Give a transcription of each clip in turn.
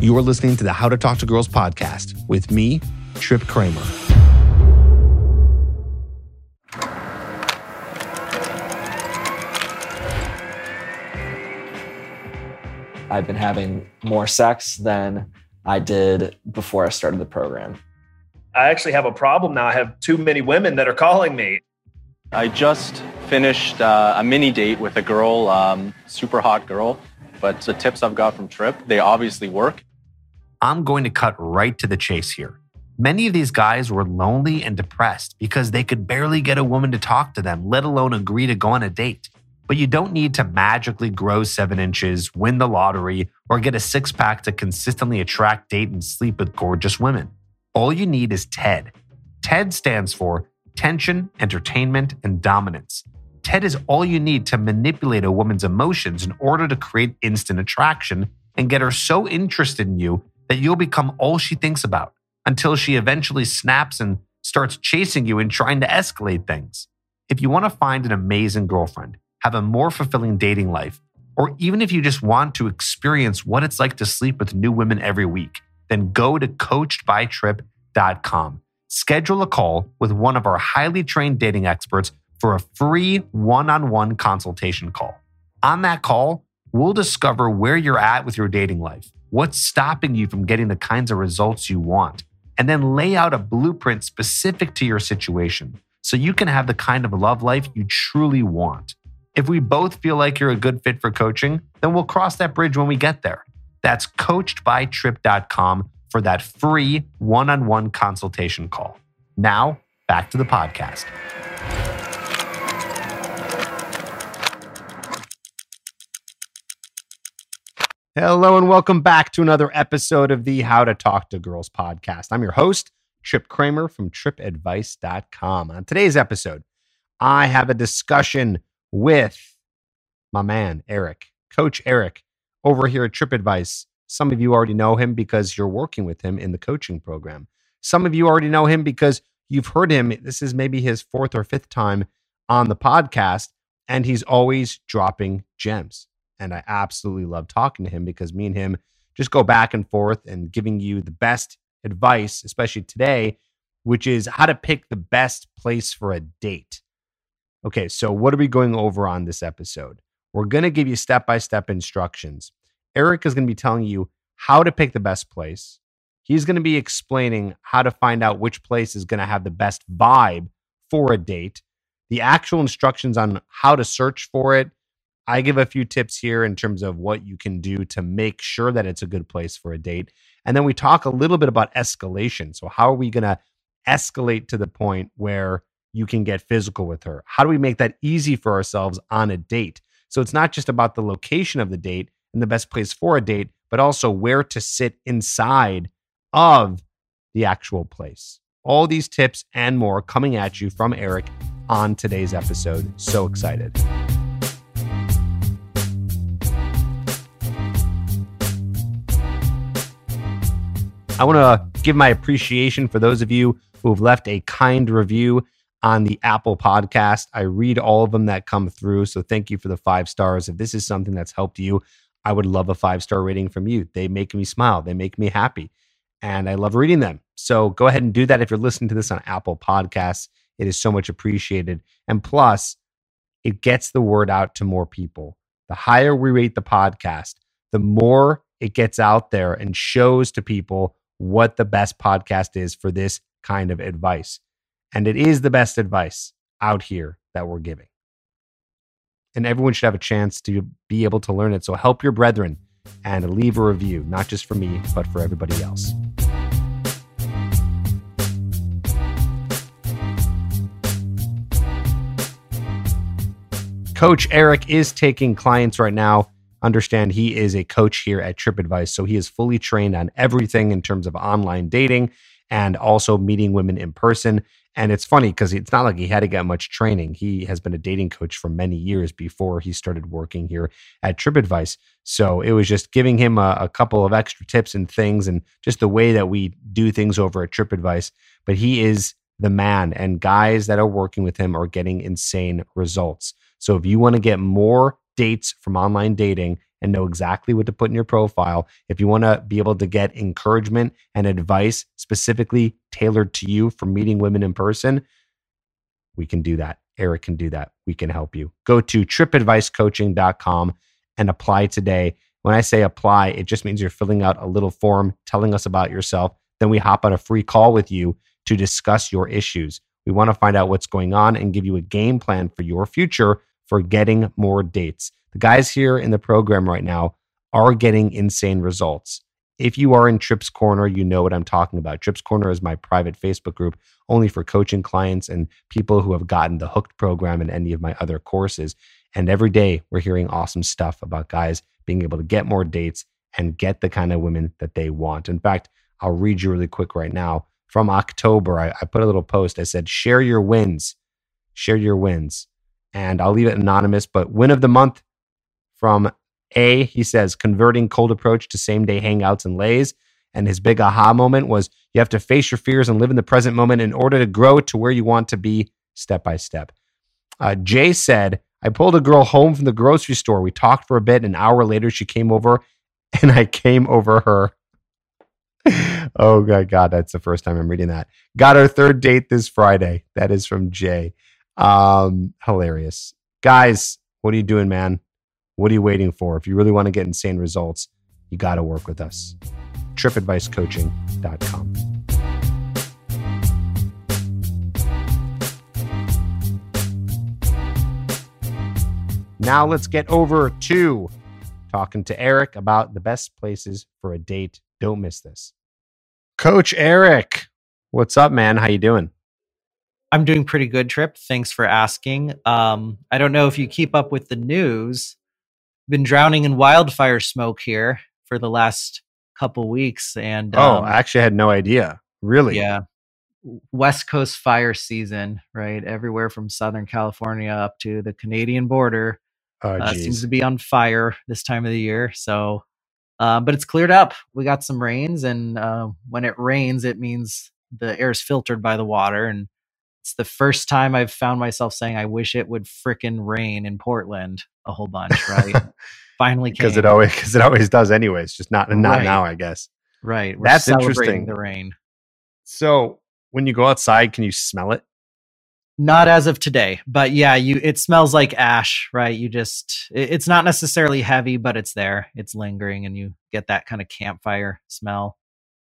You are listening to the How to Talk to Girls podcast with me, Trip Kramer. I've been having more sex than I did before I started the program. I actually have a problem now. I have too many women that are calling me. I just finished uh, a mini date with a girl, um, super hot girl, but the tips I've got from Trip, they obviously work. I'm going to cut right to the chase here. Many of these guys were lonely and depressed because they could barely get a woman to talk to them, let alone agree to go on a date. But you don't need to magically grow seven inches, win the lottery, or get a six pack to consistently attract, date, and sleep with gorgeous women. All you need is TED. TED stands for Tension, Entertainment, and Dominance. TED is all you need to manipulate a woman's emotions in order to create instant attraction and get her so interested in you that you'll become all she thinks about until she eventually snaps and starts chasing you and trying to escalate things. If you want to find an amazing girlfriend, have a more fulfilling dating life, or even if you just want to experience what it's like to sleep with new women every week, then go to coachedbytrip.com. Schedule a call with one of our highly trained dating experts for a free one on one consultation call. On that call, we'll discover where you're at with your dating life, what's stopping you from getting the kinds of results you want, and then lay out a blueprint specific to your situation so you can have the kind of love life you truly want. If we both feel like you're a good fit for coaching, then we'll cross that bridge when we get there. That's coachedbytrip.com for that free one on one consultation call. Now, back to the podcast. Hello, and welcome back to another episode of the How to Talk to Girls podcast. I'm your host, Trip Kramer from tripadvice.com. On today's episode, I have a discussion with my man, Eric, Coach Eric, over here at TripAdvice. Some of you already know him because you're working with him in the coaching program. Some of you already know him because you've heard him. This is maybe his fourth or fifth time on the podcast, and he's always dropping gems. And I absolutely love talking to him because me and him just go back and forth and giving you the best advice, especially today, which is how to pick the best place for a date. Okay, so what are we going over on this episode? We're going to give you step by step instructions. Eric is going to be telling you how to pick the best place. He's going to be explaining how to find out which place is going to have the best vibe for a date. The actual instructions on how to search for it. I give a few tips here in terms of what you can do to make sure that it's a good place for a date. And then we talk a little bit about escalation. So, how are we going to escalate to the point where you can get physical with her? How do we make that easy for ourselves on a date? So it's not just about the location of the date and the best place for a date, but also where to sit inside of the actual place. All these tips and more coming at you from Eric on today's episode. So excited. I want to give my appreciation for those of you who have left a kind review on the Apple podcast. I read all of them that come through. So thank you for the five stars. If this is something that's helped you, I would love a five star rating from you. They make me smile, they make me happy, and I love reading them. So go ahead and do that if you're listening to this on Apple Podcasts. It is so much appreciated. And plus, it gets the word out to more people. The higher we rate the podcast, the more it gets out there and shows to people what the best podcast is for this kind of advice. And it is the best advice out here that we're giving. And everyone should have a chance to be able to learn it. So help your brethren and leave a review, not just for me, but for everybody else. Coach Eric is taking clients right now. Understand he is a coach here at TripAdvice. So he is fully trained on everything in terms of online dating and also meeting women in person. And it's funny because it's not like he had to get much training. He has been a dating coach for many years before he started working here at TripAdvice. So it was just giving him a, a, couple of extra tips and things and just the way that we do things over at TripAdvice. But he is the man, and guys that are working with him are getting insane results. So if you want to get more dates from online dating and know exactly what to put in your profile, if you want to be able to get encouragement and advice specifically tailored to you for meeting women in person, we can do that. Eric can do that. We can help you. Go to tripadvicecoaching.com and apply today. When I say apply, it just means you're filling out a little form telling us about yourself. Then we hop on a free call with you to discuss your issues. We want to find out what's going on and give you a game plan for your future for getting more dates. The guys here in the program right now are getting insane results. If you are in Trips Corner, you know what I'm talking about. Trips Corner is my private Facebook group only for coaching clients and people who have gotten the Hooked program and any of my other courses. And every day we're hearing awesome stuff about guys being able to get more dates and get the kind of women that they want. In fact, I'll read you really quick right now. From October, I, I put a little post. I said, share your wins, share your wins. And I'll leave it anonymous, but win of the month from A, he says, converting cold approach to same day hangouts and lays. And his big aha moment was you have to face your fears and live in the present moment in order to grow to where you want to be step by step. Uh, Jay said, I pulled a girl home from the grocery store. We talked for a bit. An hour later, she came over and I came over her. oh, my God. That's the first time I'm reading that. Got our third date this Friday. That is from Jay. Um, hilarious. Guys, what are you doing, man? What are you waiting for? If you really want to get insane results, you got to work with us. TripAdviceCoaching.com. Now let's get over to talking to Eric about the best places for a date. Don't miss this. Coach Eric, what's up, man? How you doing? I'm doing pretty good, Trip. Thanks for asking. Um, I don't know if you keep up with the news, been drowning in wildfire smoke here for the last couple weeks. And oh, um, I actually had no idea. Really? yeah, West Coast fire season, right? Everywhere from Southern California up to the Canadian border Oh, uh, seems to be on fire this time of the year. So, uh, but it's cleared up. We got some rains, and uh, when it rains, it means the air is filtered by the water. And it's the first time I've found myself saying, "I wish it would frickin' rain in Portland a whole bunch." Right? Finally, because it always because it always does anyways. Just not not Right. now, I guess. right. We're That's celebrating interesting. The rain. So when you go outside, can you smell it? Not as of today, but yeah, you. It smells like ash, right? You just. It, it's not necessarily heavy, but it's there. It's lingering, and you get that kind of campfire smell.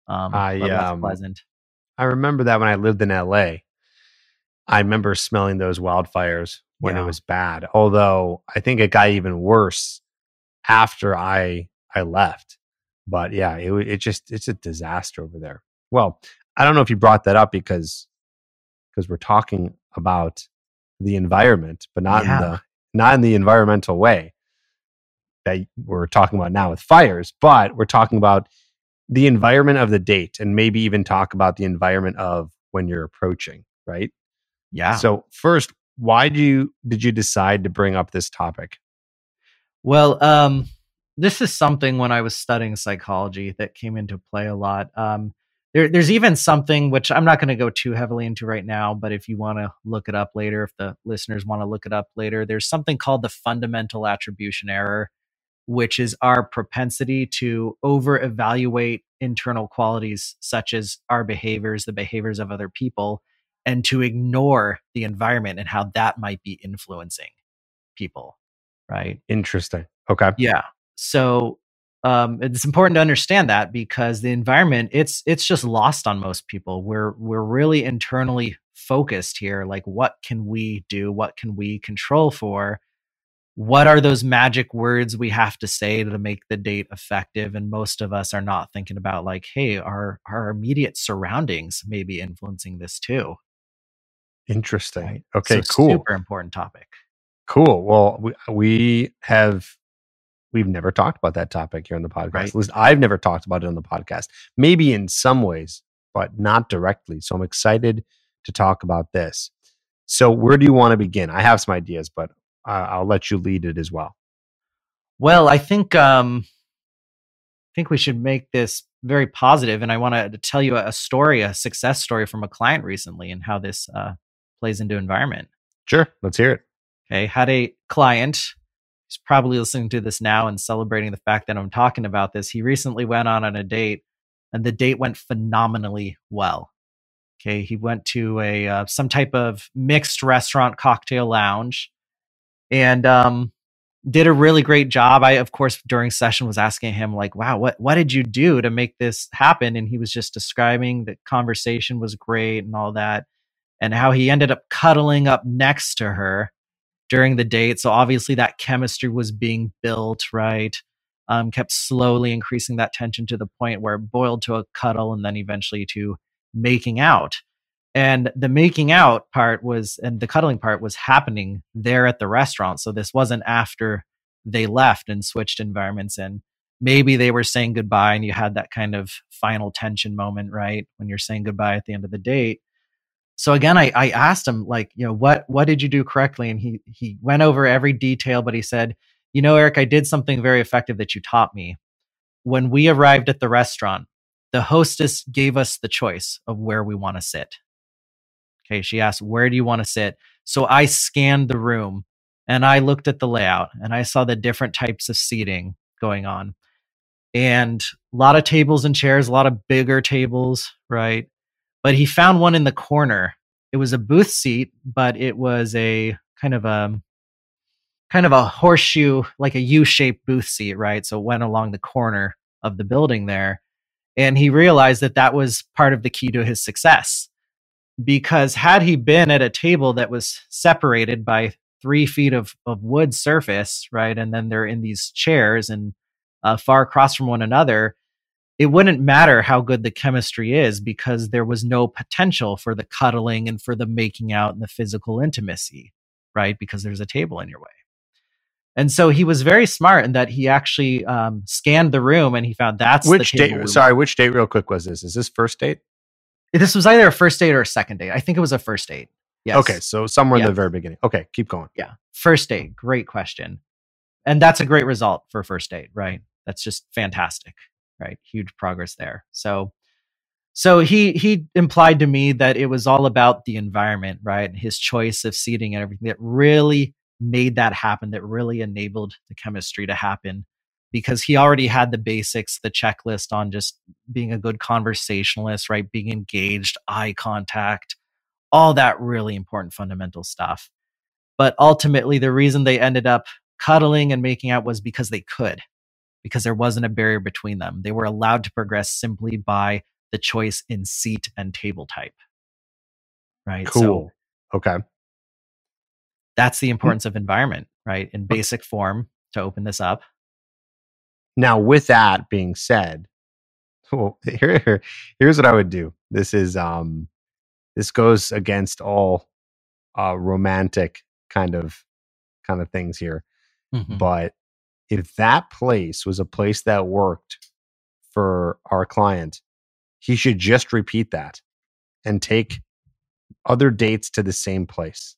Um, I, um, pleasant. I remember that when I lived in LA. I remember smelling those wildfires when it was bad. Although I think it got even worse after I I left. But yeah, it it just it's a disaster over there. Well, I don't know if you brought that up because because we're talking about the environment, but not in the not in the environmental way that we're talking about now with fires, but we're talking about the environment of the date and maybe even talk about the environment of when you're approaching, right? Yeah. So first, why do you did you decide to bring up this topic? Well, um, this is something when I was studying psychology that came into play a lot. Um, there, there's even something which I'm not going to go too heavily into right now, but if you want to look it up later, if the listeners want to look it up later, there's something called the fundamental attribution error, which is our propensity to over evaluate internal qualities such as our behaviors, the behaviors of other people, and to ignore the environment and how that might be influencing people. Right. Interesting. Okay. Yeah. So um, it's important to understand that because the environment it's it's just lost on most people. We're we're really internally focused here. Like, what can we do? What can we control for? What are those magic words we have to say to make the date effective? And most of us are not thinking about like, hey, our our immediate surroundings may be influencing this too. Interesting. Right. Okay, So cool. Super important topic. Cool. Well, we, we have we've never talked about that topic here on the podcast. Right. At least I've never talked about it on the podcast. Maybe in some ways, but not directly. So I'm excited to talk about this. So where do you want to begin? I have some ideas, but uh, I'll let you lead it as well. Well, I think um, I think we should make this very positive, and I want to tell you a story, a success story from a client recently, and how this uh, plays into environment. Sure. Let's hear it. Okay, had a client he's probably listening to this now and celebrating the fact that I'm talking about this. He recently went on on a date, and the date went phenomenally well. Okay, he went to a uh, some type of mixed restaurant cocktail lounge, and um, did a really great job. I, of course, during session was asking him like, "Wow, what what did you do to make this happen?" And he was just describing the conversation was great and all that, and how he ended up cuddling up next to her during the date. So obviously that chemistry was being built, right? Um, kept slowly increasing that tension to the point where it boiled to a cuddle and then eventually to making out. And the making out part was, and the cuddling part was happening there at the restaurant. So this wasn't after they left and switched environments and maybe they were saying goodbye and you had that kind of final tension moment, right? When you're saying goodbye at the end of the date so again I, I asked him like you know what what did you do correctly? And he he went over every detail but he said you know eric i did something very effective that you taught me. When we arrived at the restaurant the hostess gave us the choice of where we want to sit. Okay she asked where do you want to sit? So i scanned the room and i looked at the layout and i saw the different types of seating going on. And a lot of tables and chairs a lot of bigger tables right but he found one in the corner. It was a booth seat, but it was a kind of a kind of a horseshoe, like a U-shaped booth seat, right? So it went along the corner of the building there. And he realized that that was part of the key to his success. Because had he been at a table that was separated by three feet of, of wood surface, right? And then they're in these chairs and uh, far across from one another, it wouldn't matter how good the chemistry is because there was no potential for the cuddling and for the making out and the physical intimacy, right? Because there's a table in your way. And so he was very smart in that he actually um, scanned the room and he found that's which date. Sorry, which date? Real quick, was this? Is this first date? This was either a first date or a second date. I think it was a first date. Yes. Okay, so somewhere in the very beginning. Okay, keep going. Yeah, first date. Great question, and that's a great result for first date, right? That's just fantastic right? Huge progress there. So so he he implied to me that it was all about the environment, right? His choice of seating and everything that really made that happen, that really enabled the chemistry to happen because he already had the basics, the checklist on just being a good conversationalist, right? Being engaged, eye contact, all that really important fundamental stuff. But ultimately, the reason they ended up cuddling and making out was because they could because there wasn't a barrier between them. They were allowed to progress simply by the choice in seat and table type. Right. Cool. So okay. That's the hmm. importance of environment, right? In basic form to open this up. Now, with that being said, well, here, here's what I would do. This is um this goes against all uh romantic kind of kind of things here. Mm-hmm. But if that place was a place that worked for our client, he should just repeat that and take other dates to the same place.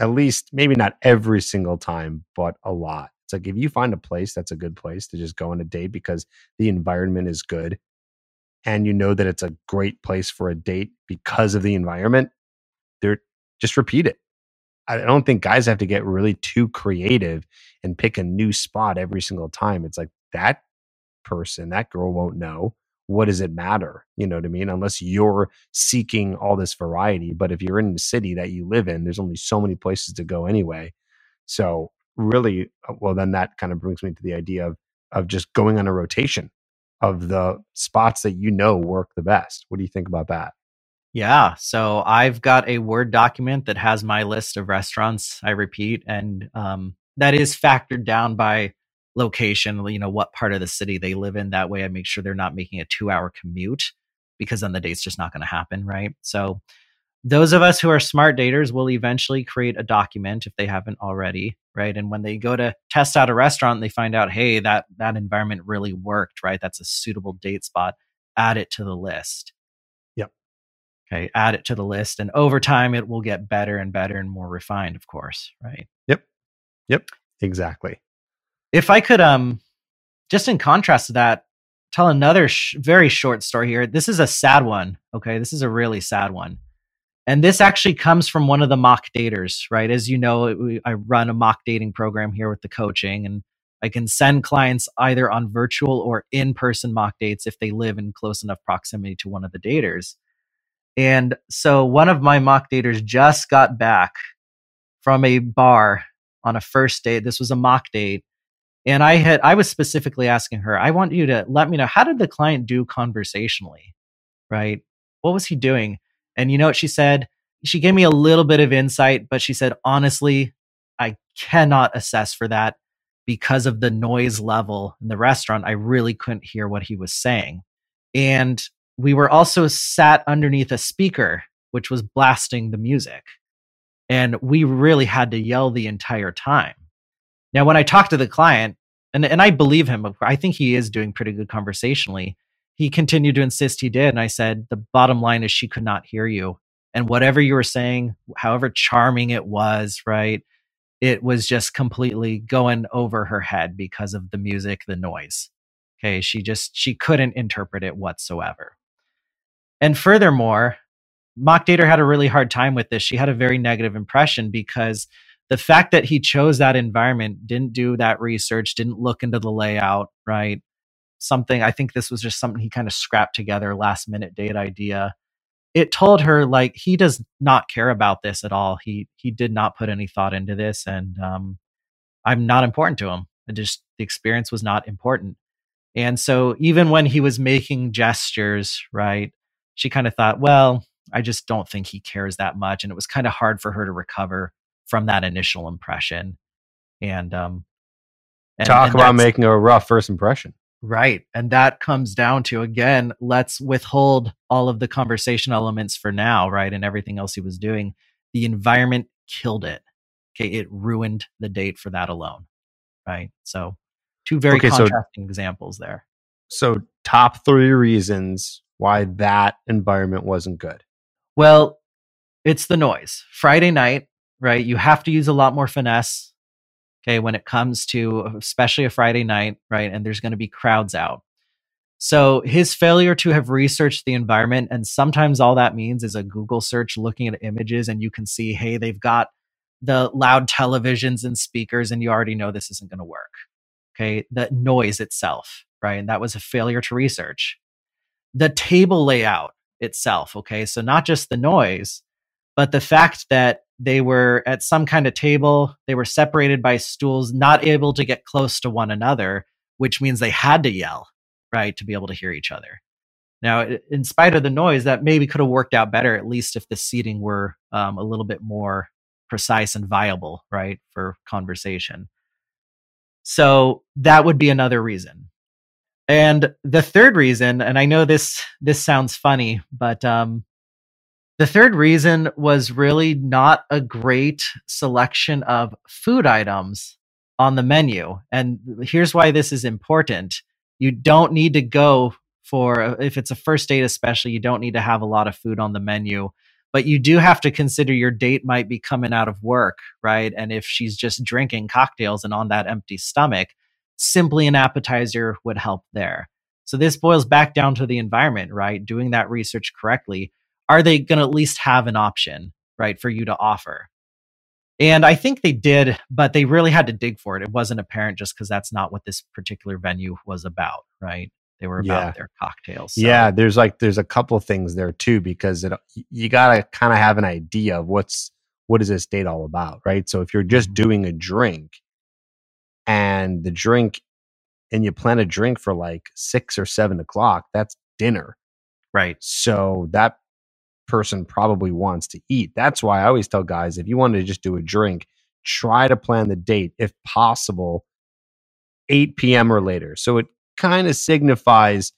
At least, maybe not every single time, but a lot. It's like if you find a place that's a good place to just go on a date because the environment is good and you know that it's a great place for a date because of the environment, there just repeat it. I don't think guys have to get really too creative and pick a new spot every single time. It's like that person, that girl won't know. What does it matter? You know what I mean? Unless you're seeking all this variety. But if you're in the city that you live in, there's only so many places to go anyway. So really, uh, well, then that kind of brings me to the idea of of just going on a rotation of the spots that you know work the best. What do you think about that? Yeah. So I've got a Word document that has my list of restaurants I repeat, and um, that is factored down by location, you know, what part of the city they live in. That way I make sure they're not making a two hour commute because then the date's just not going to happen. Right. So those of us who are smart daters will eventually create a document if they haven't already right and when they go to test out a restaurant they find out hey that that environment really worked right that's a suitable date spot add it to the list Okay, add it to the list, and over time it will get better and better and more refined, of course, right? Yep, yep, exactly. If I could, um, just in contrast to that, tell another sh- very short story here. This is a sad one. Okay, this is a really sad one. And this actually comes from one of the mock daters, right? As you know, we, I run a mock dating program here with the coaching, and I can send clients either on virtual or in person mock dates if they live in close enough proximity to one of the daters. And so one of my mock daters just got back from a bar on a first date. This was a mock date. And I had I was specifically asking her, I want you to let me know how did the client do conversationally? Right? What was he doing? And you know what she said? She gave me a little bit of insight, but she said, honestly, I cannot assess for that because of the noise level in the restaurant. I really couldn't hear what he was saying. And we were also sat underneath a speaker, which was blasting the music. And we really had to yell the entire time. Now, when I talked to the client, and, and I believe him, I think he is doing pretty good conversationally. He continued to insist he did. And I said, the bottom line is she could not hear you. And whatever you were saying, however charming it was, right? It was just completely going over her head because of the music, the noise. Okay. She just, she couldn't interpret it whatsoever. And furthermore, Mock Dater had a really hard time with this. She had a very negative impression because the fact that he chose that environment, didn't do that research, didn't look into the layout, right? Something, I think this was just something he kind of scrapped together, last minute date idea. It told her like he does not care about this at all. He he did not put any thought into this, and um, I'm not important to him. It just the experience was not important. And so even when he was making gestures, right, she kind of thought, well, I just don't think he cares that much. And it was kind of hard for her to recover from that initial impression. And, um, and, talk and about making a rough first impression. Right. And that comes down to, again, let's withhold all of the conversation elements for now, right? And everything else he was doing. The environment killed it. Okay. It ruined the date for that alone. Right. So, two very okay, contrasting so, examples there. So, top three reasons why that environment wasn't good. Well, it's the noise. Friday night, right? You have to use a lot more finesse. Okay, when it comes to especially a Friday night, right? And there's going to be crowds out. So his failure to have researched the environment, and sometimes all that means is a Google search looking at images, and you can see, hey, they've got the loud televisions and speakers, and you already know this isn't going to work. Okay, the noise itself, right? And that was a failure to research. The table layout, itself. Okay. So not just the noise, but the fact that they were at some kind of table, they were separated by stools, not able to get close to one another, which means they had to yell, right, to be able to hear each other. Now, in spite of the noise, that maybe could have worked out better, at least if the seating were um, a little bit more precise and viable, right, for conversation. So that would be another reason. And the third reason, and I know this this sounds funny, but um, the third reason was really not a great selection of food items on the menu. And here's why this is important. You don't need to go for if it's a first date especially, you don't need to have a lot of food on the menu, but you do have to consider your date might be coming out of work, right? And if she's just drinking cocktails and on that empty stomach, simply an appetizer would help there. So this boils back down to the environment, right? Doing that research correctly. Are they going to at least have an option, right, for you to offer? And I think they did, but they really had to dig for it. It wasn't apparent just because that's not what this particular venue was about, right? They were about yeah. their cocktails. So. Yeah, there's like there's a couple things there too because it, you got to kind of have an idea of what's what is this date all about, right? So if you're just mm-hmm. doing a drink, and the drink and you plan a drink for like six or seven o'clock, that's dinner. Right. So that person probably wants to eat. That's why I always tell guys if you want to just do a drink, try to plan the date, if possible, 8 p.m. or later. So it kind of signifies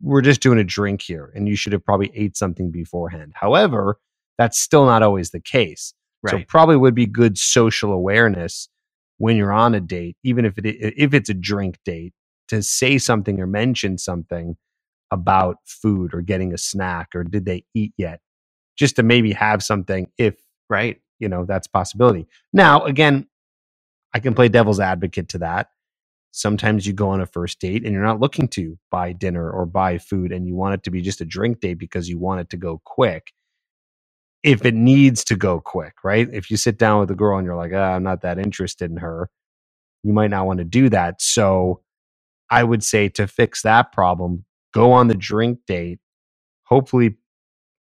we're just doing a drink here and you should have probably ate something beforehand. However, that's still not always the case. Right. So probably would be good social awareness when you're on a date, even if it if it's a drink date, to say something or mention something about food or getting a snack or did they eat yet, just to maybe have something if right you know that's possibility. Now again, I can play devil's advocate to that. Sometimes you go on a first date and you're not looking to buy dinner or buy food and you want it to be just a drink date because you want it to go quick. If it needs to go quick, right? If you sit down with a girl and you're like, ah, I'm not that interested in her, you might not want to do that. So I would say to fix that problem, go on the drink date. Hopefully,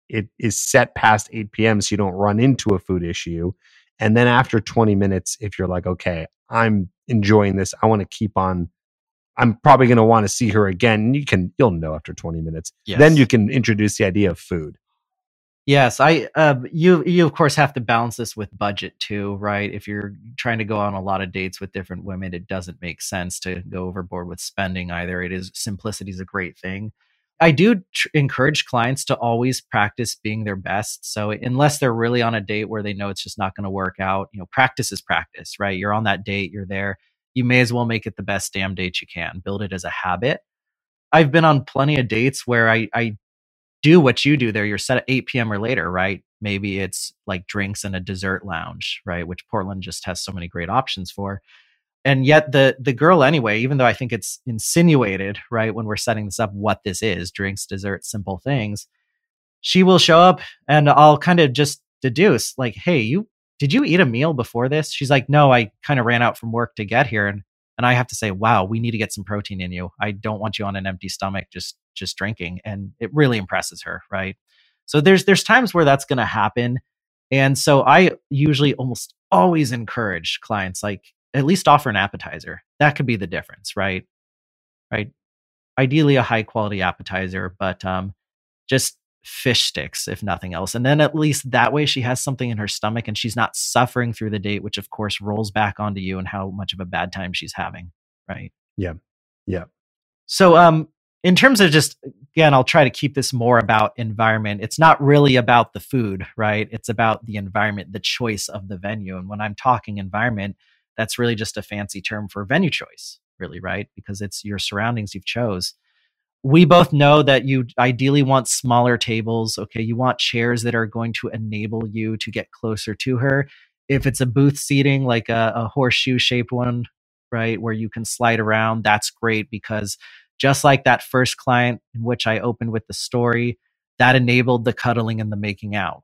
it is set past 8 p.m. so you don't run into a food issue. And then after 20 minutes, if you're like, okay, I'm enjoying this, I want to keep on. I'm probably going to want to see her again. You can, you'll know after 20 minutes. Yes. Then you can introduce the idea of food. Yes, I uh, you you of course have to balance this with budget too, right? If you're trying to go on a lot of dates with different women, it doesn't make sense to go overboard with spending either. It is simplicity is a great thing. I do tr- encourage clients to always practice being their best. So unless they're really on a date where they know it's just not going to work out, you know, practice is practice, right? You're on that date, you're there. You may as well make it the best damn date you can. Build it as a habit. I've been on plenty of dates where I I do what you do there. You're set at 8 p.m. or later, right? Maybe it's like drinks and a dessert lounge, right? Which Portland just has so many great options for. And yet the the girl anyway, even though I think it's insinuated, right, when we're setting this up what this is, drinks, desserts, simple things, she will show up and I'll kind of just deduce like, "Hey, you did you eat a meal before this?" She's like, "No, I kind of ran out from work to get here." And and I have to say, wow, we need to get some protein in you. I don't want you on an empty stomach just just drinking. And it really impresses her, right? So there's there's times where that's going to happen. And so I usually almost always encourage clients like at least offer an appetizer. That could be the difference, right? Right? Ideally a high quality appetizer, but um just fish sticks, if nothing else. And then at least that way she has something in her stomach and she's not suffering through the date, which of course rolls back onto you and how much of a bad time she's having. Right. Yeah. Yeah. So um in terms of just again, I'll try to keep this more about environment. It's not really about the food, right? It's about the environment, the choice of the venue. And when I'm talking environment, that's really just a fancy term for venue choice, really, right? Because it's your surroundings you've chose we both know that you ideally want smaller tables. Okay. You want chairs that are going to enable you to get closer to her. If it's a booth seating, like a, a horseshoe shaped one, right, where you can slide around, that's great because just like that first client in which I opened with the story, that enabled the cuddling and the making out,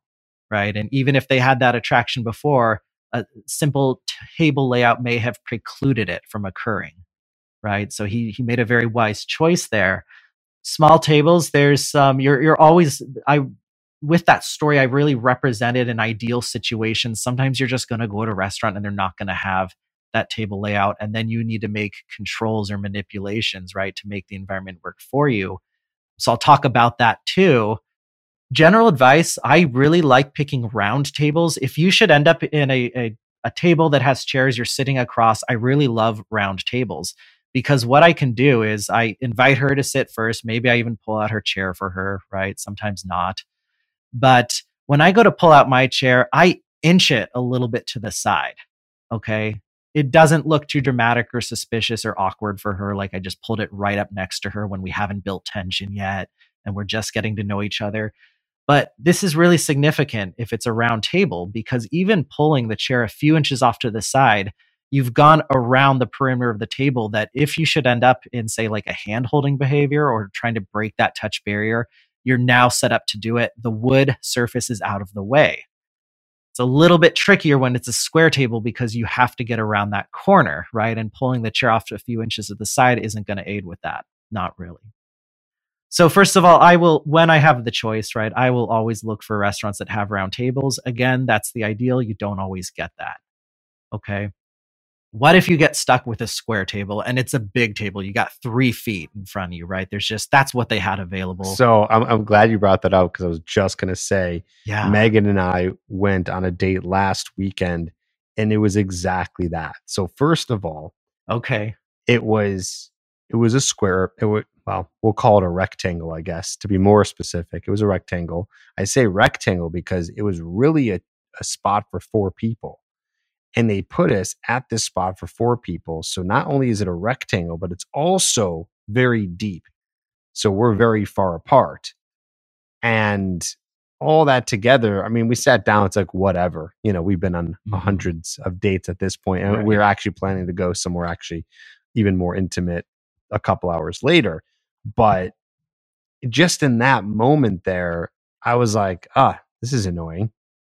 right? And even if they had that attraction before, a simple table layout may have precluded it from occurring, right? So he he made a very wise choice there small tables there's um you're you're always i with that story i really represented an ideal situation sometimes you're just going to go to a restaurant and they're not going to have that table layout and then you need to make controls or manipulations right to make the environment work for you so i'll talk about that too general advice i really like picking round tables if you should end up in a, a, a table that has chairs you're sitting across i really love round tables because what I can do is I invite her to sit first. Maybe I even pull out her chair for her, right? Sometimes not. But when I go to pull out my chair, I inch it a little bit to the side. Okay. It doesn't look too dramatic or suspicious or awkward for her. Like I just pulled it right up next to her when we haven't built tension yet and we're just getting to know each other. But this is really significant if it's a round table because even pulling the chair a few inches off to the side, you've gone around the perimeter of the table that if you should end up in say like a hand holding behavior or trying to break that touch barrier you're now set up to do it the wood surface is out of the way it's a little bit trickier when it's a square table because you have to get around that corner right? And pulling the chair off a few inches to the side isn't going to aid with that. Not really. So first of all i will when i have the choice right i will always look for restaurants that have round tables. Again that's the ideal. You don't always get that okay what if you get stuck with a square table and it's a big table? You got three feet in front of you, right? There's just that's what they had available. So I'm, I'm glad you brought that up because I was just gonna say, yeah, Megan and I went on a date last weekend, and it was exactly that. So first of all, okay, it was it was a square. It was well, we'll call it a rectangle, I guess, to be more specific. It was a rectangle. I say rectangle because it was really a, a spot for four people and they put us at this spot for four people. So not only is it a rectangle, but it's also very deep. So we're very far apart. And all that together, I mean, we sat down, it's like whatever. You know, we've been on mm-hmm. hundreds of dates at this point, and right. we're actually planning to go somewhere actually even more intimate a couple hours later. But just in that moment there, I was like, ah, this is annoying.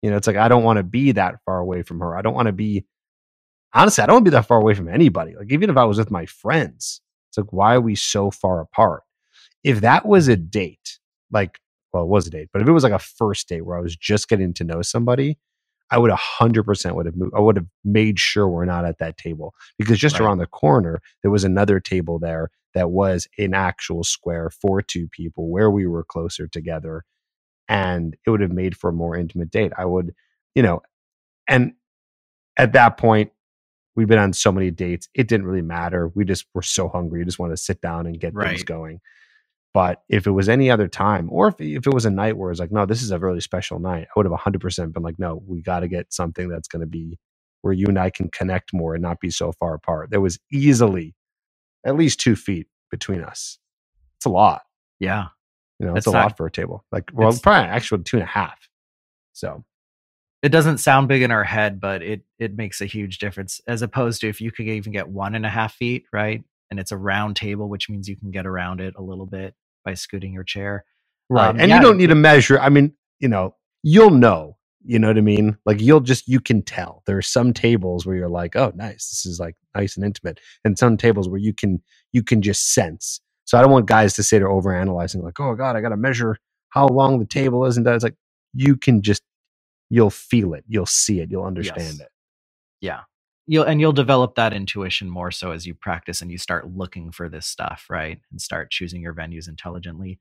You know, it's like I don't want to be that far away from her. I don't want to be honestly, I don't want to be that far away from anybody. Like even if I was with my friends, it's like why are we so far apart? If that was a date, like well, it was a date, but if it was like a first date where I was just getting to know somebody, I would a hundred percent would have moved. I would have made sure we're not at that table because just Right. around the corner there was another table there that was an actual square for two people where we were closer together, and it would have made for a more intimate date. I would, you know, and at that point. We've been on so many dates. It didn't really matter. We just were so hungry. We just wanted to sit down and get things going. But if it was any other time, or if, if it was a night where it's like, no, this is a really special night, I would have 100% been like, no, we got to get something that's going to be where you and I can connect more and not be so far apart. There was easily at least two feet between us. It's a lot. Yeah. You know, it's That's a not- lot for a table. Like, well, it's- probably actually two and a half. So, It doesn't sound big in our head, but it it makes a huge difference as opposed to if you could even get one and a half feet, right? And it's a round table, which means you can get around it a little bit by scooting your chair. right. Um, and yeah, you don't need to measure. I mean, you know, you'll know. You know what I mean? Like you'll just you can tell. There are some tables where you're like, oh, nice. This is like nice and intimate, and some tables where you can you can just sense. So I don't want guys to say they're overanalyzing, like, oh God, I got to measure how long the table is, and that. It's like you can just you'll feel it, you'll see it, you'll understand Yes. it. Yeah. You'll and you'll develop that intuition more so as you practice and you start looking for this stuff, right? And start choosing your venues intelligently.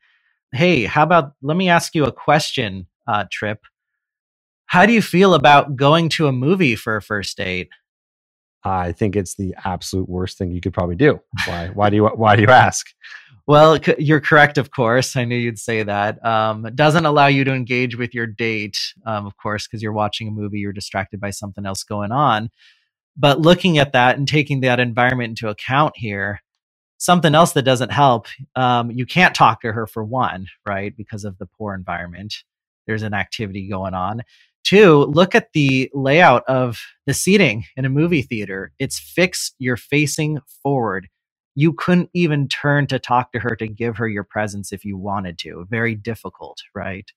Hey, how about let me ask you a question, uh, Trip. How do you feel about going to a movie for a first date? I think it's the absolute worst thing you could probably do. Why? Why do you? Why do you ask? Well, you're correct, of course. I knew you'd say that. Um, it doesn't allow you to engage with your date, um, of course, because you're watching a movie, you're distracted by something else going on. But looking at that and taking that environment into account here, something else that doesn't help, um, you can't talk to her for one, right? Because of the poor environment. There's an activity going on. Two, look at the layout of the seating in a movie theater. It's fixed, you're facing forward you couldn't even turn to talk to her to give her your presence if you wanted to. Very difficult, right?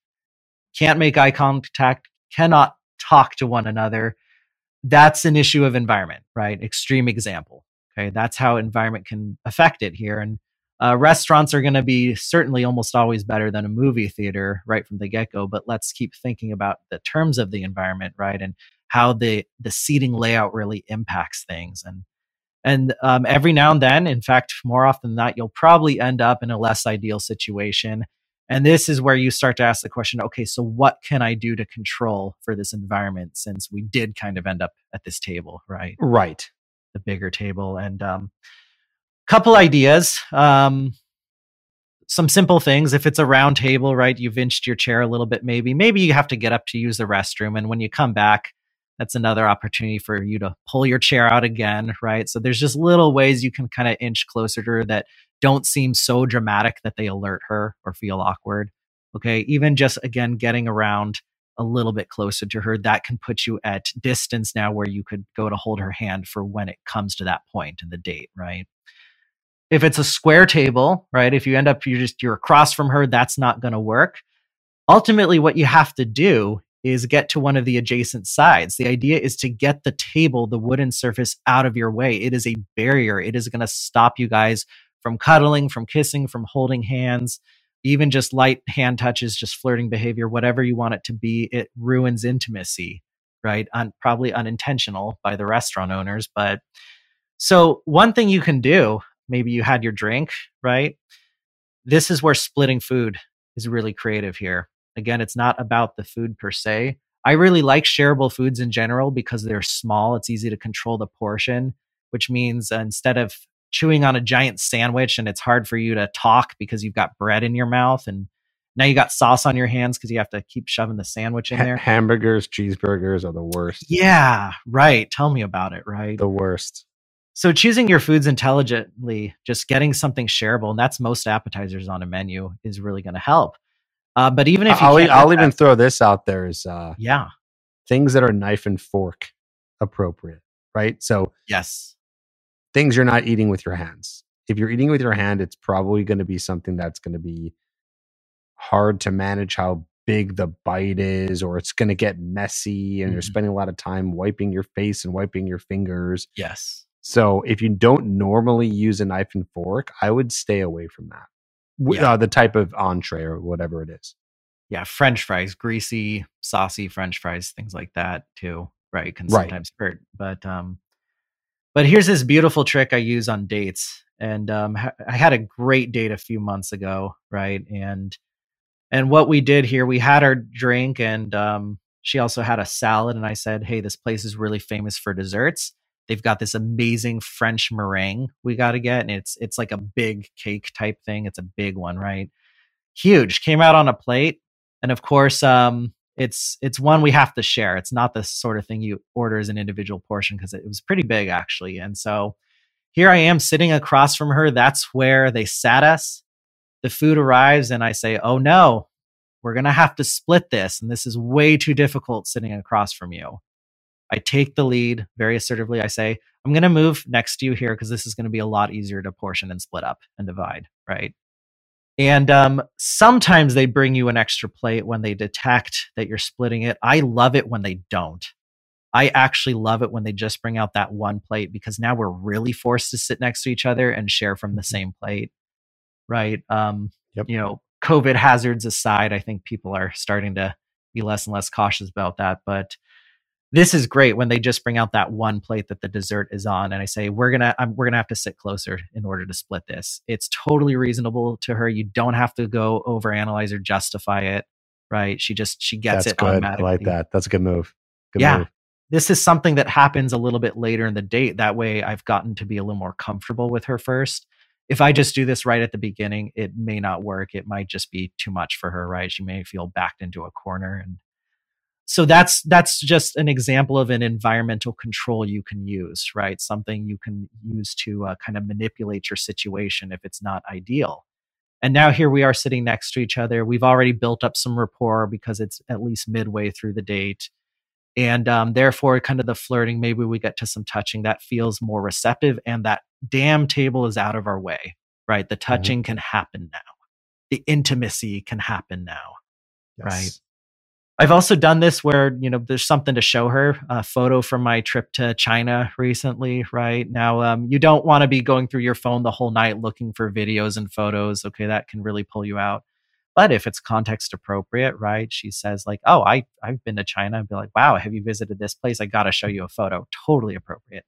Can't make eye contact, cannot talk to one another. That's an issue of environment, right? Extreme example. Okay. That's how environment can affect it here. And uh, restaurants are going to be certainly almost always better than a movie theater right from the get go. But let's keep thinking about the terms of the environment, right? And how the, the seating layout really impacts things. And and um, every now and then, in fact, more often than not, you'll probably end up in a less ideal situation. And this is where you start to ask the question okay, so what can I do to control for this environment since we did kind of end up at this table, right? Right. The bigger table. And um, couple ideas. Um, some simple things. If it's a round table, right, you've inched your chair a little bit, maybe. Maybe you have to get up to use the restroom. And when you come back, that's another opportunity for you to pull your chair out again, right? So there's just little ways you can kind of inch closer to her that don't seem so dramatic that they alert her or feel awkward. Okay. Even just again getting around a little bit closer to her, that can put you at distance now where you could go to hold her hand for when it comes to that point in the date, right? If it's a square table, right? If you end up you're just you're across from her, that's not going to work. Ultimately, what you have to do is get to one of the adjacent sides. The idea is to get the table, the wooden surface out of your way. It is a barrier. It is going to stop you guys from cuddling, from kissing, from holding hands, even just light hand touches, just flirting behavior, whatever you want it to be. It ruins intimacy, right? Un- probably unintentional by the restaurant owners. But so, one thing you can do, maybe you had your drink, right? This is where splitting food is really creative here. Again, it's not about the food per se. I really like shareable foods in general because they're small. It's easy to control the portion, which means uh, instead of chewing on a giant sandwich and it's hard for you to talk because you've got bread in your mouth and now you got sauce on your hands because you have to keep shoving the sandwich in Ha- there. hamburgers, cheeseburgers are the worst. Yeah, right. Tell me about it, right? The worst. So choosing your foods intelligently, just getting something shareable, and that's most appetizers on a menu, is really going to help. Uh, but even if you I'll, I'll even that- throw this out there is uh, yeah, things that are knife and fork appropriate, right? So yes, things you're not eating with your hands. If you're eating with your hand, it's probably going to be something that's going to be hard to manage how big the bite is or it's going to get messy and you're Mhm. spending a lot of time wiping your face and wiping your fingers. Yes. So if you don't normally use a knife and fork, I would stay away from that. Yeah. Uh, the type of entree or whatever it is. Yeah. French fries, greasy, saucy French fries, things like that too. Right. Can Right. sometimes hurt. But um but here's this beautiful trick I use on dates. And um ha- I had a great date a few months ago, right? And and what we did here, we had our drink and um she also had a salad and I said, "Hey, this place is really famous for desserts. They've got this amazing French meringue we got to get and it's it's like a big cake type thing. It's a big one, right? Huge. Came out on a plate and of course um it's it's one we have to share it's not the sort of thing you order as an individual portion because it was pretty big actually and so here i am sitting across from her that's where they sat us the food arrives and i say oh no we're to have to split this and this is way too difficult sitting across from you i take the lead very assertively i say i'm going to move next to you here because this is going to be a lot easier to portion and split up and divide right and um, sometimes they bring you an extra plate when they detect that you're splitting it. I love it when they don't. I actually love it when they just bring out that one plate because now we're really forced to sit next to each other and share from the same plate. Right. Um, Yep. You know, COVID hazards aside, I think people are starting to be less and less cautious about that. But this is great when they just bring out that one plate that the dessert is on and i say we're gonna I'm, we're gonna have to sit closer in order to split this it's totally reasonable to her you don't have to go over analyze or justify it right she just she gets That's it good. I like that. That's a good move. Good Yeah. move. this is something that happens a little bit later in the date that way i've gotten to be a little more comfortable with her first if i just do this right at the beginning it may not work it might just be too much for her right she may feel backed into a corner and so that's that's just an example of an environmental control you can use right? Something you can use to uh, kind of manipulate your situation if it's not ideal. And now here we are sitting next to each other. We've already built up some rapport because it's at least midway through the date. And um, therefore kind of the flirting maybe we get to some touching that feels more receptive and that damn table is out of our way right? The touching can happen now. The intimacy can happen now Right. I've also done this where, you know, there's something to show her a photo from my trip to China recently, right? Now, um, you don't want to be going through your phone the whole night looking for videos and photos. Okay, that can really pull you out. But if it's context appropriate, right? She says, like, oh, I, I've been to China. I'd be like, wow, have you visited this place? I got to show you a photo. Totally appropriate.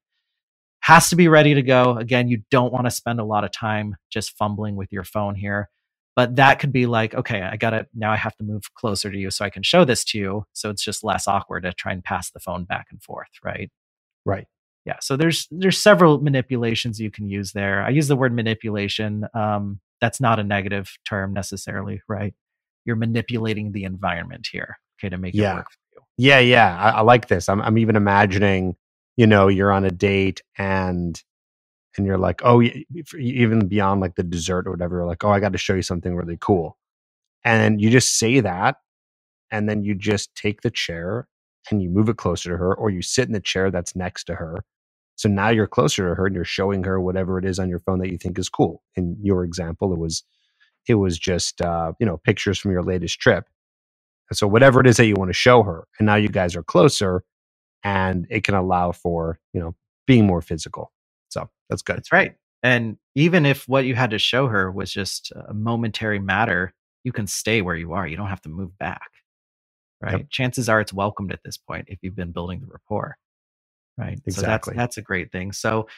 Has to be ready to go. Again, you don't want to spend a lot of time just fumbling with your phone here but that could be like okay i gotta now i have to move closer to you so i can show this to you so it's just less awkward to try and pass the phone back and forth right Right. yeah so there's there's several manipulations you can use there i use the word manipulation um, that's not a negative term necessarily right you're manipulating the environment here okay to make Yeah. it work for you Yeah, yeah. I, I like this. I'm, I'm even imagining, you know, you're on a date and and you're like, oh, even beyond like the dessert or whatever, like, oh, I got to show you something really cool, and you just say that, and then you just take the chair and you move it closer to her, or you sit in the chair that's next to her. So now you're closer to her and you're showing her whatever it is on your phone that you think is cool. In your example, it was it was just uh, you know pictures from your latest trip. And so whatever it is that you want to show her, and now you guys are closer, and it can allow for you know being more physical. So that's good. That's right. And even if what you had to show her was just a momentary matter, you can stay where you are. You don't have to move back. Right. Chances are it's welcomed at this point if you've been building the rapport. Right. Exactly. So that's that's a great thing. So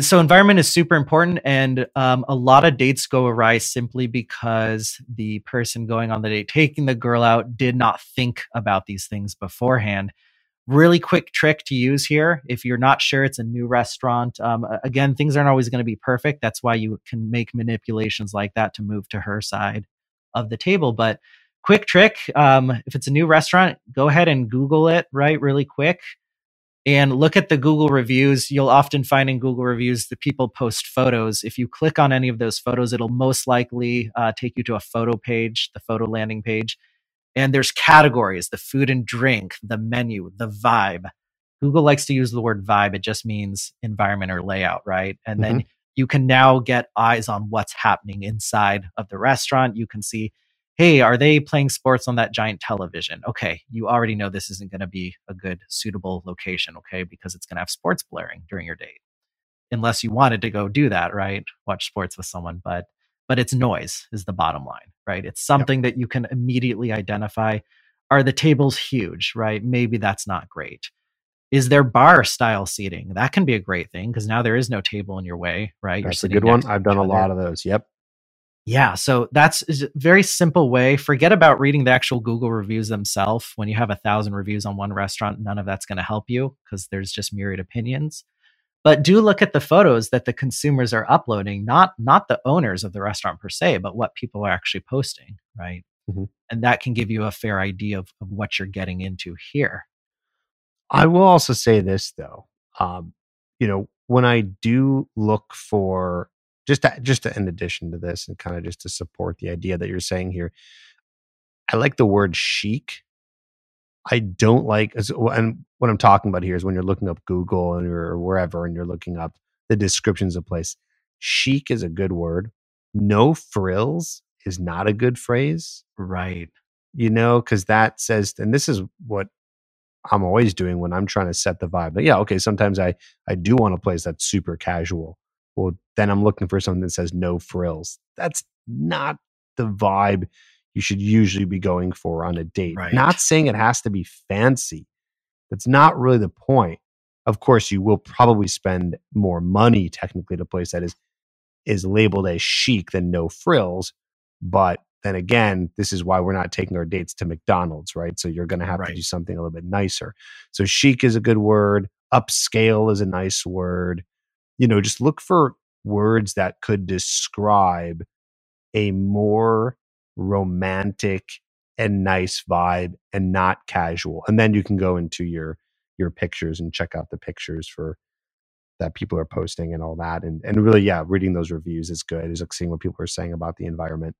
so environment is super important and um, a lot of dates go awry simply because the person going on the date taking the girl out did not think about these things beforehand really quick trick to use here if you're not sure it's a new restaurant um, again things aren't always going to be perfect. That's why you can make manipulations like that to move to her side of the table. But quick trick um, if it's a new restaurant go ahead and google it right really quick. And look at the google reviews. You'll often find in google reviews that people post photos. If you click on any of those photos it'll most likely uh, take you to a photo page the photo landing page and there's categories the food and drink the menu the vibe google likes to use the word vibe it just means environment or layout right and then mm-hmm. you can now get eyes on what's happening inside of the restaurant you can see hey, are they playing sports on that giant television? Okay, you already know this isn't going to be a good, suitable location, okay, because it's going to have sports blaring during your date. Unless you wanted to go do that, right? Watch sports with someone, but but it's noise is the bottom line, right? It's something yep. that you can immediately identify. Are the tables huge, right? Maybe that's not great. Is there bar style seating? That can be a great thing because now there is no table in your way, right? That's a good one. I've done a lot of those. Yep. Yeah, so that's a very simple way. Forget about reading the actual Google reviews themselves. When you have a thousand reviews on one restaurant, none of that's going to help you because there's just myriad opinions. But do look at the photos that the consumers are uploading, not not the owners of the restaurant per se, but what people are actually posting, right? Mm-hmm. And that can give you a fair idea of, of what you're getting into here. I will also say this though, um, you know, when I do look for just to, just to, in addition to this and kind of just to support the idea that you're saying here i like the word chic i don't like as and what i'm talking about here is when you're looking up google and you're or wherever and you're looking up the descriptions of place chic is a good word no frills is not a good phrase right you know because that says and this is what i'm always doing when i'm trying to set the vibe but yeah okay sometimes i i do want a place that's super casual well, then I'm looking for something that says no frills. That's not the vibe you should usually be going for on a date. Right. Not saying it has to be fancy. That's not really the point. Of course, you will probably spend more money technically at a place that is is labeled as chic than no frills. But then again, this is why we're not taking our dates to McDonald's, right? So you're going to have right. to do something a little bit nicer. So chic is a good word. Upscale is a nice word you know, just look for words that could describe a more romantic and nice vibe and not casual. And then you can go into your your pictures and check out the pictures for that people are posting and all that. And and really, yeah, reading those reviews is good. Is like seeing what people are saying about the environment.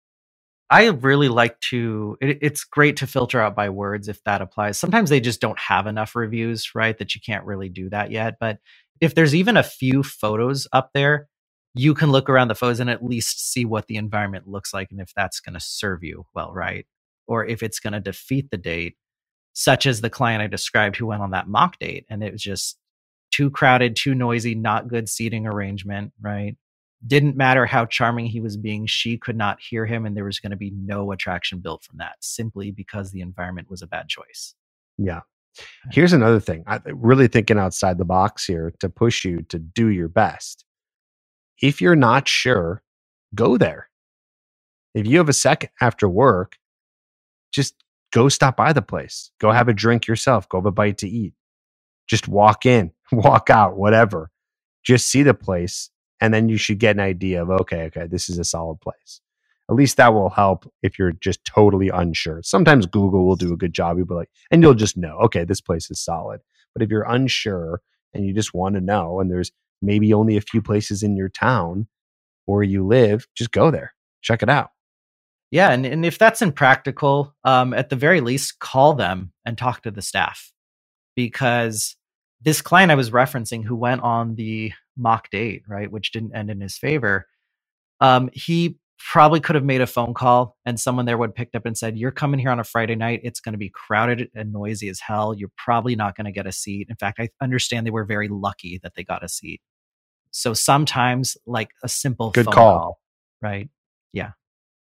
I really like to. It, it's great to filter out by words if that applies. Sometimes they just don't have enough reviews, right? That you can't really do that yet. But if there's even a few photos up there, you can look around the photos and at least see what the environment looks like and if that's going to serve you well, right? Or if it's going to defeat the date, such as the client I described who went on that mock date and it was just too crowded, too noisy, not good seating arrangement, right? Didn't matter how charming he was being, she could not hear him, and there was going to be no attraction built from that simply because the environment was a bad choice. Yeah. Here's another thing. I really thinking outside the box here to push you to do your best. If you're not sure, go there. If you have a second after work, just go stop by the place. Go have a drink yourself. Go have a bite to eat. Just walk in, walk out, whatever. Just see the place. And then you should get an idea of, okay, okay, this is a solid place at least that will help if you're just totally unsure. Sometimes Google will do a good job. You'll be like, and you'll just know, okay, this place is solid. But if you're unsure and you just want to know, and there's maybe only a few places in your town where you live, just go there, check it out. Yeah, and, and if that's impractical, um, at the very least, call them and talk to the staff because this client I was referencing who went on the mock date, right, which didn't end in his favor, um, he probably could have made a phone call and someone there would have picked up and said, You're coming here on a Friday night. It's going to be crowded and noisy as hell. You're probably not going to get a seat. In fact, I understand they were very lucky that they got a seat. So sometimes, like a simple good call. call. right? Yeah.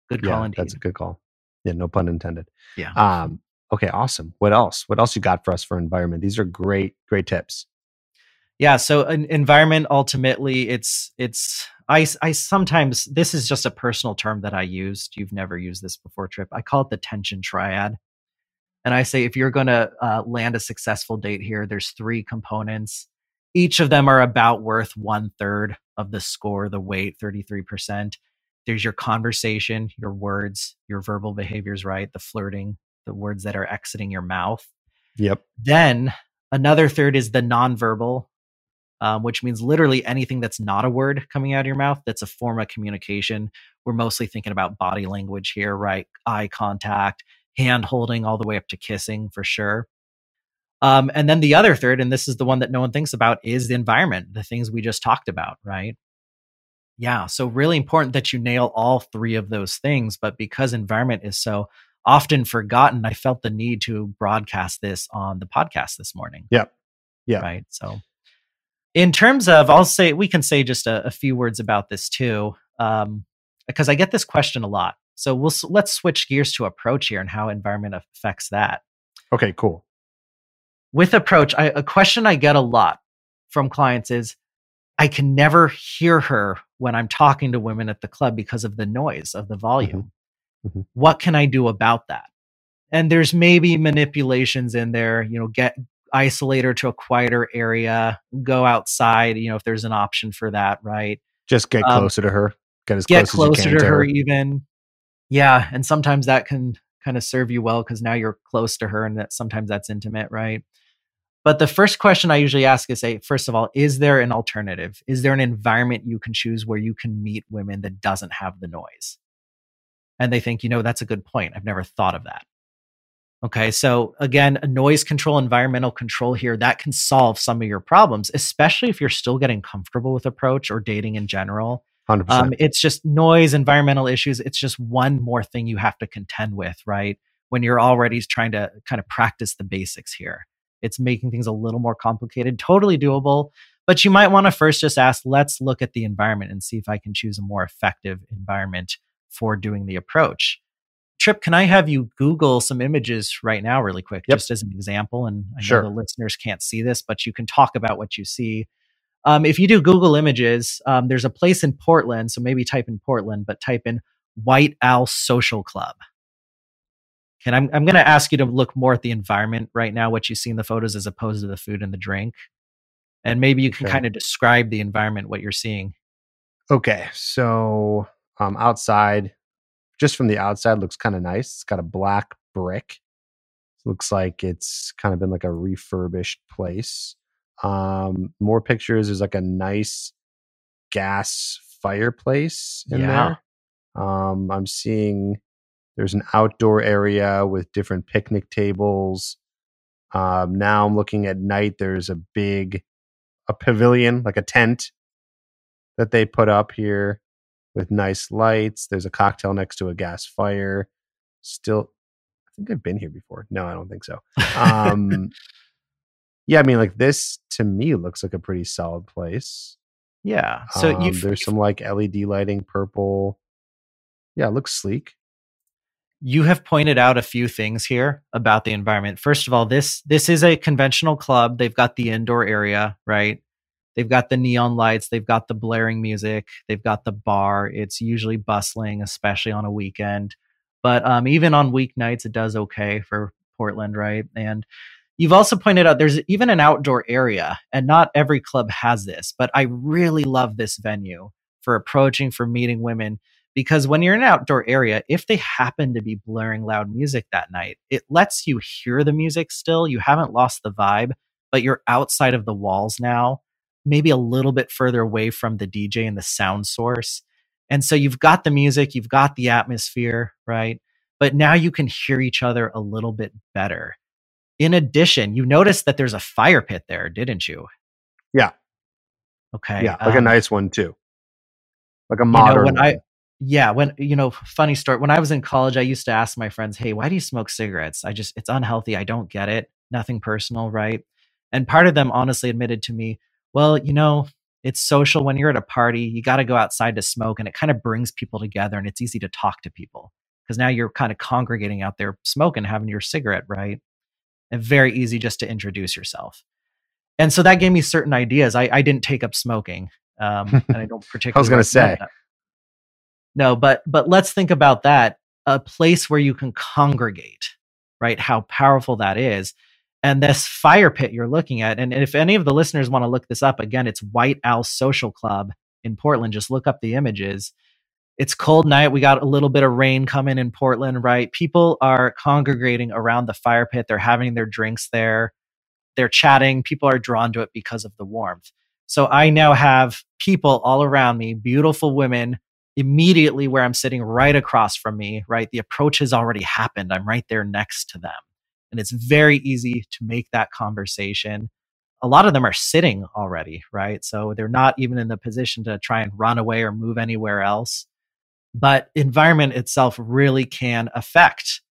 Good call yeah, indeed. That's a good call. Yeah, no pun intended. Yeah. Um, okay, awesome. What else? What else you got for us for environment? These are great, great tips. Yeah. So an environment ultimately it's it's I, I sometimes this is just a personal term that I used. You've never used this before, Trip. I call it the tension triad. And I say if you're going to uh, land a successful date here, there's three components. Each of them are about worth one third of the score, the weight, 33%. There's your conversation, your words, your verbal behaviors, right? The flirting, the words that are exiting your mouth. Yep. Then another third is the nonverbal, um, which means literally anything that's not a word coming out of your mouth that's a form of communication. We're mostly thinking about body language here, right? Eye contact, hand holding, all the way up to kissing for sure. Um, and then the other third, and this is the one that no one thinks about, is the environment, the things we just talked about, right? Yeah. So, really important that you nail all three of those things. But because environment is so often forgotten, I felt the need to broadcast this on the podcast this morning. Yep. Yeah. Right. So, in terms of, I'll say, we can say just a, a few words about this too, um, because I get this question a lot. So, we'll let's switch gears to approach here and how environment affects that. Okay, cool. With approach, I, a question I get a lot from clients is I can never hear her when I'm talking to women at the club because of the noise of the volume. Mm-hmm. Mm-hmm. What can I do about that? And there's maybe manipulations in there, you know, get isolate her to a quieter area, go outside, you know, if there's an option for that, right? Just get um, closer to her. Get as get close closer to, to her, her even. Yeah, and sometimes that can kind of serve you well because now you're close to her and that sometimes that's intimate, right? But the first question I usually ask is say, first of all, is there an alternative? Is there an environment you can choose where you can meet women that doesn't have the noise? And they think, you know, that's a good point. I've never thought of that. Okay. So again, a noise control, environmental control here, that can solve some of your problems, especially if you're still getting comfortable with approach or dating in general. 100%. Um, it's just noise, environmental issues. It's just one more thing you have to contend with, right? When you're already trying to kind of practice the basics here. It's making things a little more complicated, totally doable. But you might want to first just ask, let's look at the environment and see if I can choose a more effective environment for doing the approach. Trip, can I have you Google some images right now, really quick, yep. just as an example? And I sure. know the listeners can't see this, but you can talk about what you see. Um, if you do Google images, um, there's a place in Portland. So maybe type in Portland, but type in White Owl Social Club. And I'm I'm going to ask you to look more at the environment right now, what you see in the photos, as opposed to the food and the drink, and maybe you can okay. kind of describe the environment, what you're seeing. Okay, so um, outside, just from the outside, looks kind of nice. It's got a black brick. Looks like it's kind of been like a refurbished place. Um, more pictures. There's like a nice gas fireplace in yeah. there. Um, I'm seeing there's an outdoor area with different picnic tables. Um, now I'm looking at night. There's a big a pavilion, like a tent that they put up here with nice lights. There's a cocktail next to a gas fire. Still, I think I've been here before. No, I don't think so. Um, yeah, I mean, like this to me looks like a pretty solid place. Yeah. So um, there's some like LED lighting, purple. Yeah, it looks sleek you have pointed out a few things here about the environment. First of all, this this is a conventional club. They've got the indoor area, right? They've got the neon lights, they've got the blaring music, they've got the bar. It's usually bustling, especially on a weekend. But um, even on weeknights, it does okay for Portland, right? And you've also pointed out there's even an outdoor area, and not every club has this, but I really love this venue for approaching, for meeting women because when you're in an outdoor area, if they happen to be blaring loud music that night, it lets you hear the music still. You haven't lost the vibe, but you're outside of the walls now, maybe a little bit further away from the DJ and the sound source. And so you've got the music, you've got the atmosphere, right? But now you can hear each other a little bit better. In addition, you noticed that there's a fire pit there, didn't you? Yeah. Okay. Yeah, like um, a nice one too. Like a modern. You know, when I yeah when you know funny story when i was in college i used to ask my friends hey why do you smoke cigarettes? I just it's unhealthy i don't get it nothing personal right? And part of them honestly admitted to me well you know it's social when you're at a party you got to go outside to smoke and it kind of brings people together and it's easy to talk to people because now you're kind of congregating out there smoking having your cigarette right? And very easy just to introduce yourself. And so that gave me certain ideas i, I didn't take up smoking um, and i don't particularly i was going to say. that no, but but let's think about that. A place where you can congregate, right? How powerful that is. And this fire pit you're looking at, and if any of the listeners want to look this up, again, it's White Owl Social Club in Portland. Just look up the images. It's cold night. We got a little bit of rain coming in Portland, right? People are congregating around the fire pit. They're having their drinks there. They're chatting. People are drawn to it because of the warmth. So I now have people all around me, beautiful women immediately where I'm sitting right across from me, right? The approach has already happened. I'm right there next to them. And it's very easy to make that conversation a lot of them are sitting already, right? So they're not even in the position to try and run away or move anywhere else. But environment itself really can affect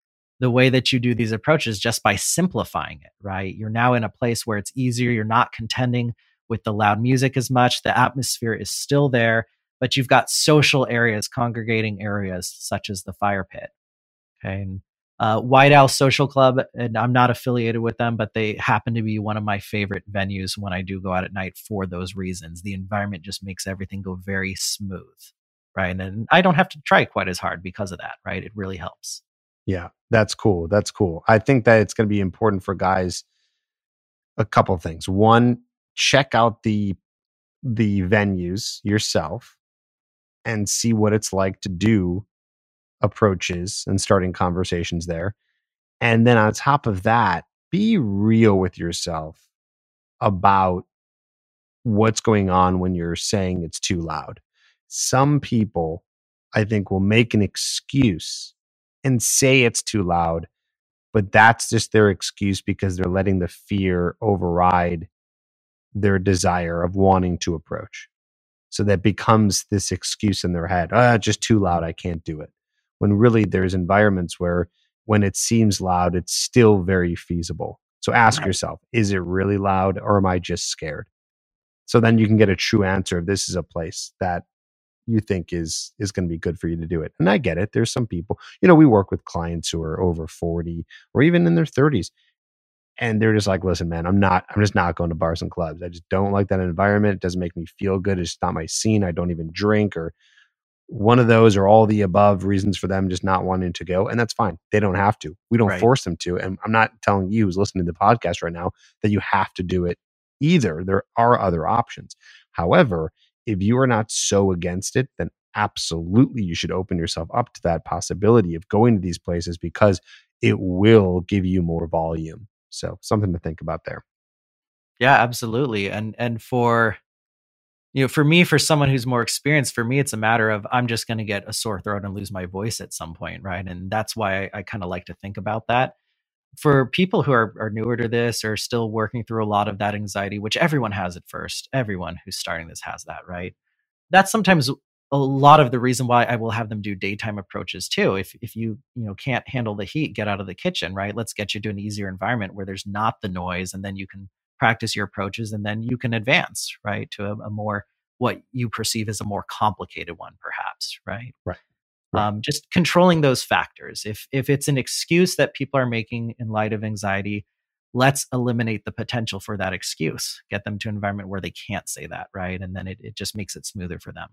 the way that you do these approaches just by simplifying it, right? You're now in a place where it's easier. You're not contending with the loud music as much. The atmosphere is still there, but you've got social areas, congregating areas such as the fire pit. Okay. And uh, White Owl Social Club, and I'm not affiliated with them, but they happen to be one of my favorite venues when I do go out at night for those reasons. The environment just makes everything go very smooth, right? And I don't have to try quite as hard because of that, right? It really helps. Yeah, that's cool. That's cool. I think that it's going to be important for guys. A couple things. One, check out the the venues yourself and see what it's like to do approaches and starting conversations there. And then on top of that, be real with yourself about what's going on when you're saying it's too loud. Some people, I think, will make an excuse and say it's too loud, but that's just their excuse because they're letting the fear override their desire of wanting to approach. So that becomes this excuse in their head. Ah, just too loud. I can't do it when really there's environments where when it seems loud, it's still very feasible. So ask yourself, is it really loud or am I just scared? So then you can get a true answer if this is a place that you think is is going to be good for you to do it. And I get it. There's some people, you know, we work with clients who are over 40 or even in their 30s and they're just like, "Listen, man, I'm not I'm just not going to bars and clubs. I just don't like that environment. It doesn't make me feel good. It's not my scene. I don't even drink or one of those or all the above reasons for them just not wanting to go and that's fine they don't have to we don't right. force them to and i'm not telling you who's listening to the podcast right now that you have to do it either there are other options however if you are not so against it then absolutely you should open yourself up to that possibility of going to these places because it will give you more volume so something to think about there yeah absolutely and and for you know, for me, for someone who's more experienced, for me, it's a matter of I'm just going to get a sore throat and lose my voice at some point, right? And that's why I, I kind of like to think about that. For people who are, are newer to this or still working through a lot of that anxiety, which everyone has at first, everyone who's starting this has that, right? That's sometimes a lot of the reason why I will have them do daytime approaches too. If if you you know can't handle the heat, get out of the kitchen, right? Let's get you to an easier environment where there's not the noise, and then you can practice your approaches and then you can advance right to a, a more what you perceive as a more complicated one perhaps right right Right. Um, just controlling those factors. If if it's an excuse that people are making in light of anxiety, let's eliminate the potential for that excuse. Get them to an environment where they can't say that, right? And then it, it just makes it smoother for them.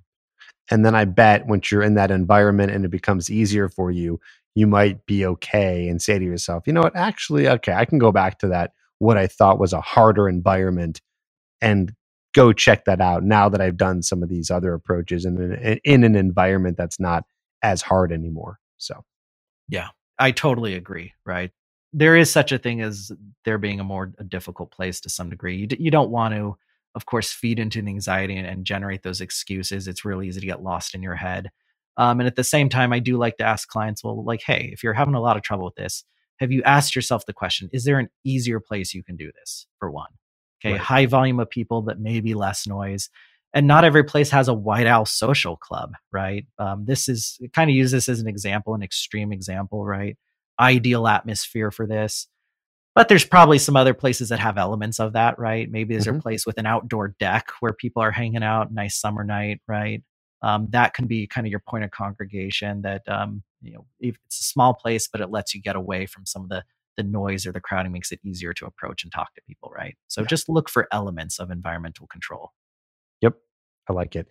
And then I bet once you're in that environment and it becomes easier for you, you might be okay and say to yourself, you know what, actually, okay, I can go back to that what I thought was a harder environment and go check that out now that I've done some of these other approaches in an, in an environment that's not as hard anymore. So, yeah, I totally agree. Right. There is such a thing as there being a more difficult place to some degree. You, d- you don't want to, of course, feed into the anxiety and, and, generate those excuses. It's really easy to get lost in your head. Um, and at the same time, I do like to ask clients, well, like, hey, if you're having a lot of trouble with this, have you asked yourself the question is there an easier place you can do this for one okay right. high volume of people but maybe less noise and not every place has a white owl social club right um, this is kind of use this as an example an extreme example right ideal atmosphere for this but there's probably some other places that have elements of that right maybe there's mm-hmm. a place with an outdoor deck where people are hanging out nice summer night right um, that can be kind of your point of congregation that um, you know if it's a small place but it lets you get away from some of the the noise or the crowding makes it easier to approach and talk to people right so yeah. just look for elements of environmental control yep i like it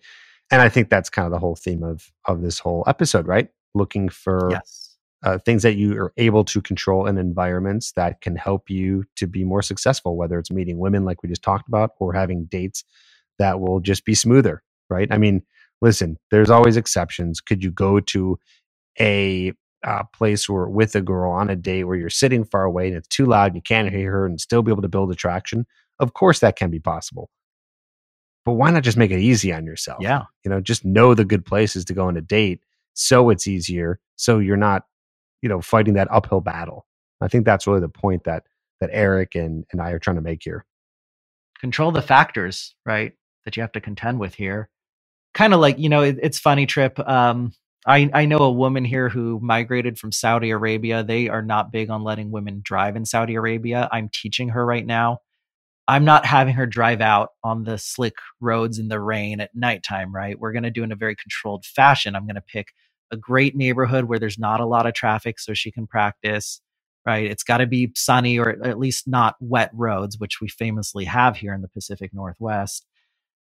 and i think that's kind of the whole theme of of this whole episode right looking for yes. Uh, things that you are able to control in environments that can help you to be more successful whether it's meeting women like we just talked about or having dates that will just be smoother right i mean listen there's always exceptions could you go to a uh, place where with a girl on a date where you're sitting far away and it's too loud, and you can't hear her, and still be able to build attraction. Of course, that can be possible. But why not just make it easy on yourself? Yeah. You know, just know the good places to go on a date so it's easier. So you're not, you know, fighting that uphill battle. I think that's really the point that that Eric and, and I are trying to make here. control the factors, right, that you have to contend with here. Kind of like, you know, it, it's funny, Trip. Um, I, I know a woman here who migrated from Saudi Arabia. They are not big on letting women drive in Saudi Arabia. I'm teaching her right now. I'm not having her drive out on the slick roads in the rain at nighttime, right? We're going to do in a very controlled fashion. I'm going to pick a great neighborhood where there's not a lot of traffic so she can practice, right? It's got to be sunny or at least not wet roads, which we famously have here in the Pacific Northwest.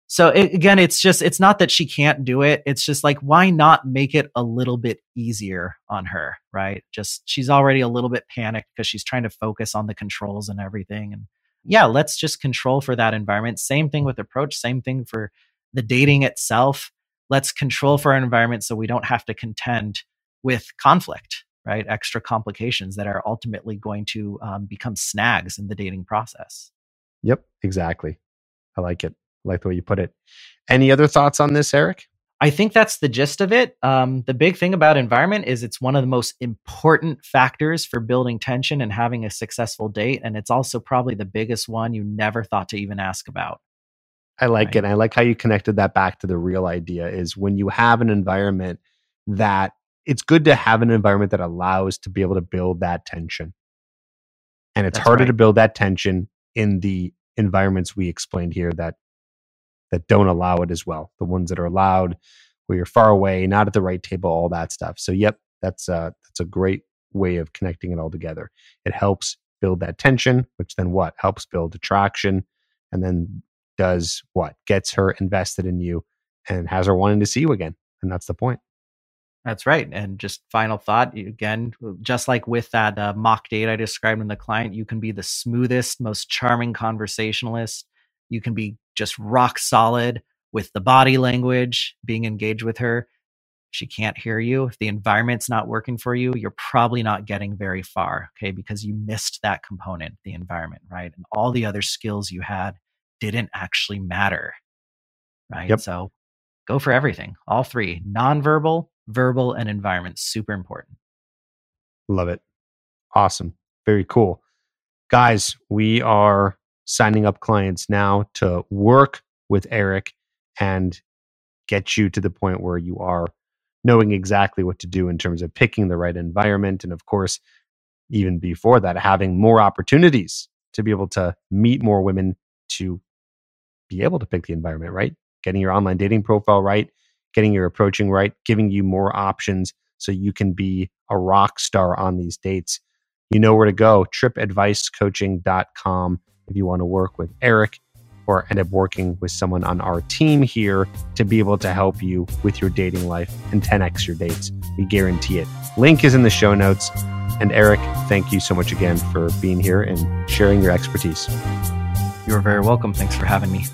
So it, again, it's just, it's not that she can't do it. It's just like, why not make it a little bit easier on her, right? Just, she's already a little bit panicked because she's trying to focus on the controls and everything. And yeah, let's just control for that environment. Same thing with approach, same thing for the dating itself. Let's control for our environment so we don't have to contend with conflict, right? Extra complications that are ultimately going to um, become snags in the dating process. Yep, exactly. I like it. I like the way you put it. Any other thoughts on this, Eric? I think that's the gist of it. Um, the big thing about environment is it's one of the most important factors for building tension and having a successful date. And it's also probably the biggest one you never thought to even ask about. I like right. it. And I like how you connected that back to the real idea is when you have an environment that it's good to have an environment that allows to be able to build that tension. And it's That's harder right. to build that tension in the environments we explained here that that don't allow it as well. The ones that are allowed, where you're far away, not at the right table, all that stuff. So, yep, that's uh, that's a great way of connecting it all together. It helps build that tension, which then what helps build attraction, and then does what gets her invested in you and has her wanting to see you again. And that's the point. That's right. And just final thought again, just like with that uh, mock date I described in the client, you can be the smoothest, most charming conversationalist. You can be just rock solid with the body language, being engaged with her. She can't hear you. If the environment's not working for you, you're probably not getting very far, okay? Because you missed that component, the environment, right? And all the other skills you had didn't actually matter, right? Yep. So go for everything, all three nonverbal, verbal, and environment. Super important. Love it. Awesome. Very cool. Guys, we are signing up clients now to work with Eric and get you to the point where you are knowing exactly what to do in terms of picking the right environment. And of course, even before that, having more opportunities to be able to meet more women to be able to pick the environment right, getting your online dating profile right, getting your approaching right, giving you more options so you can be a rock star on these dates. You know where to go tripadvicecoaching.com if you want to work with Eric or end up working with someone on our team here to be able to help you with your dating life and 10x your dates. We guarantee it. Link is in the show notes. And Eric, thank you so much again for being here and sharing your expertise. You're very welcome. Thanks for having me.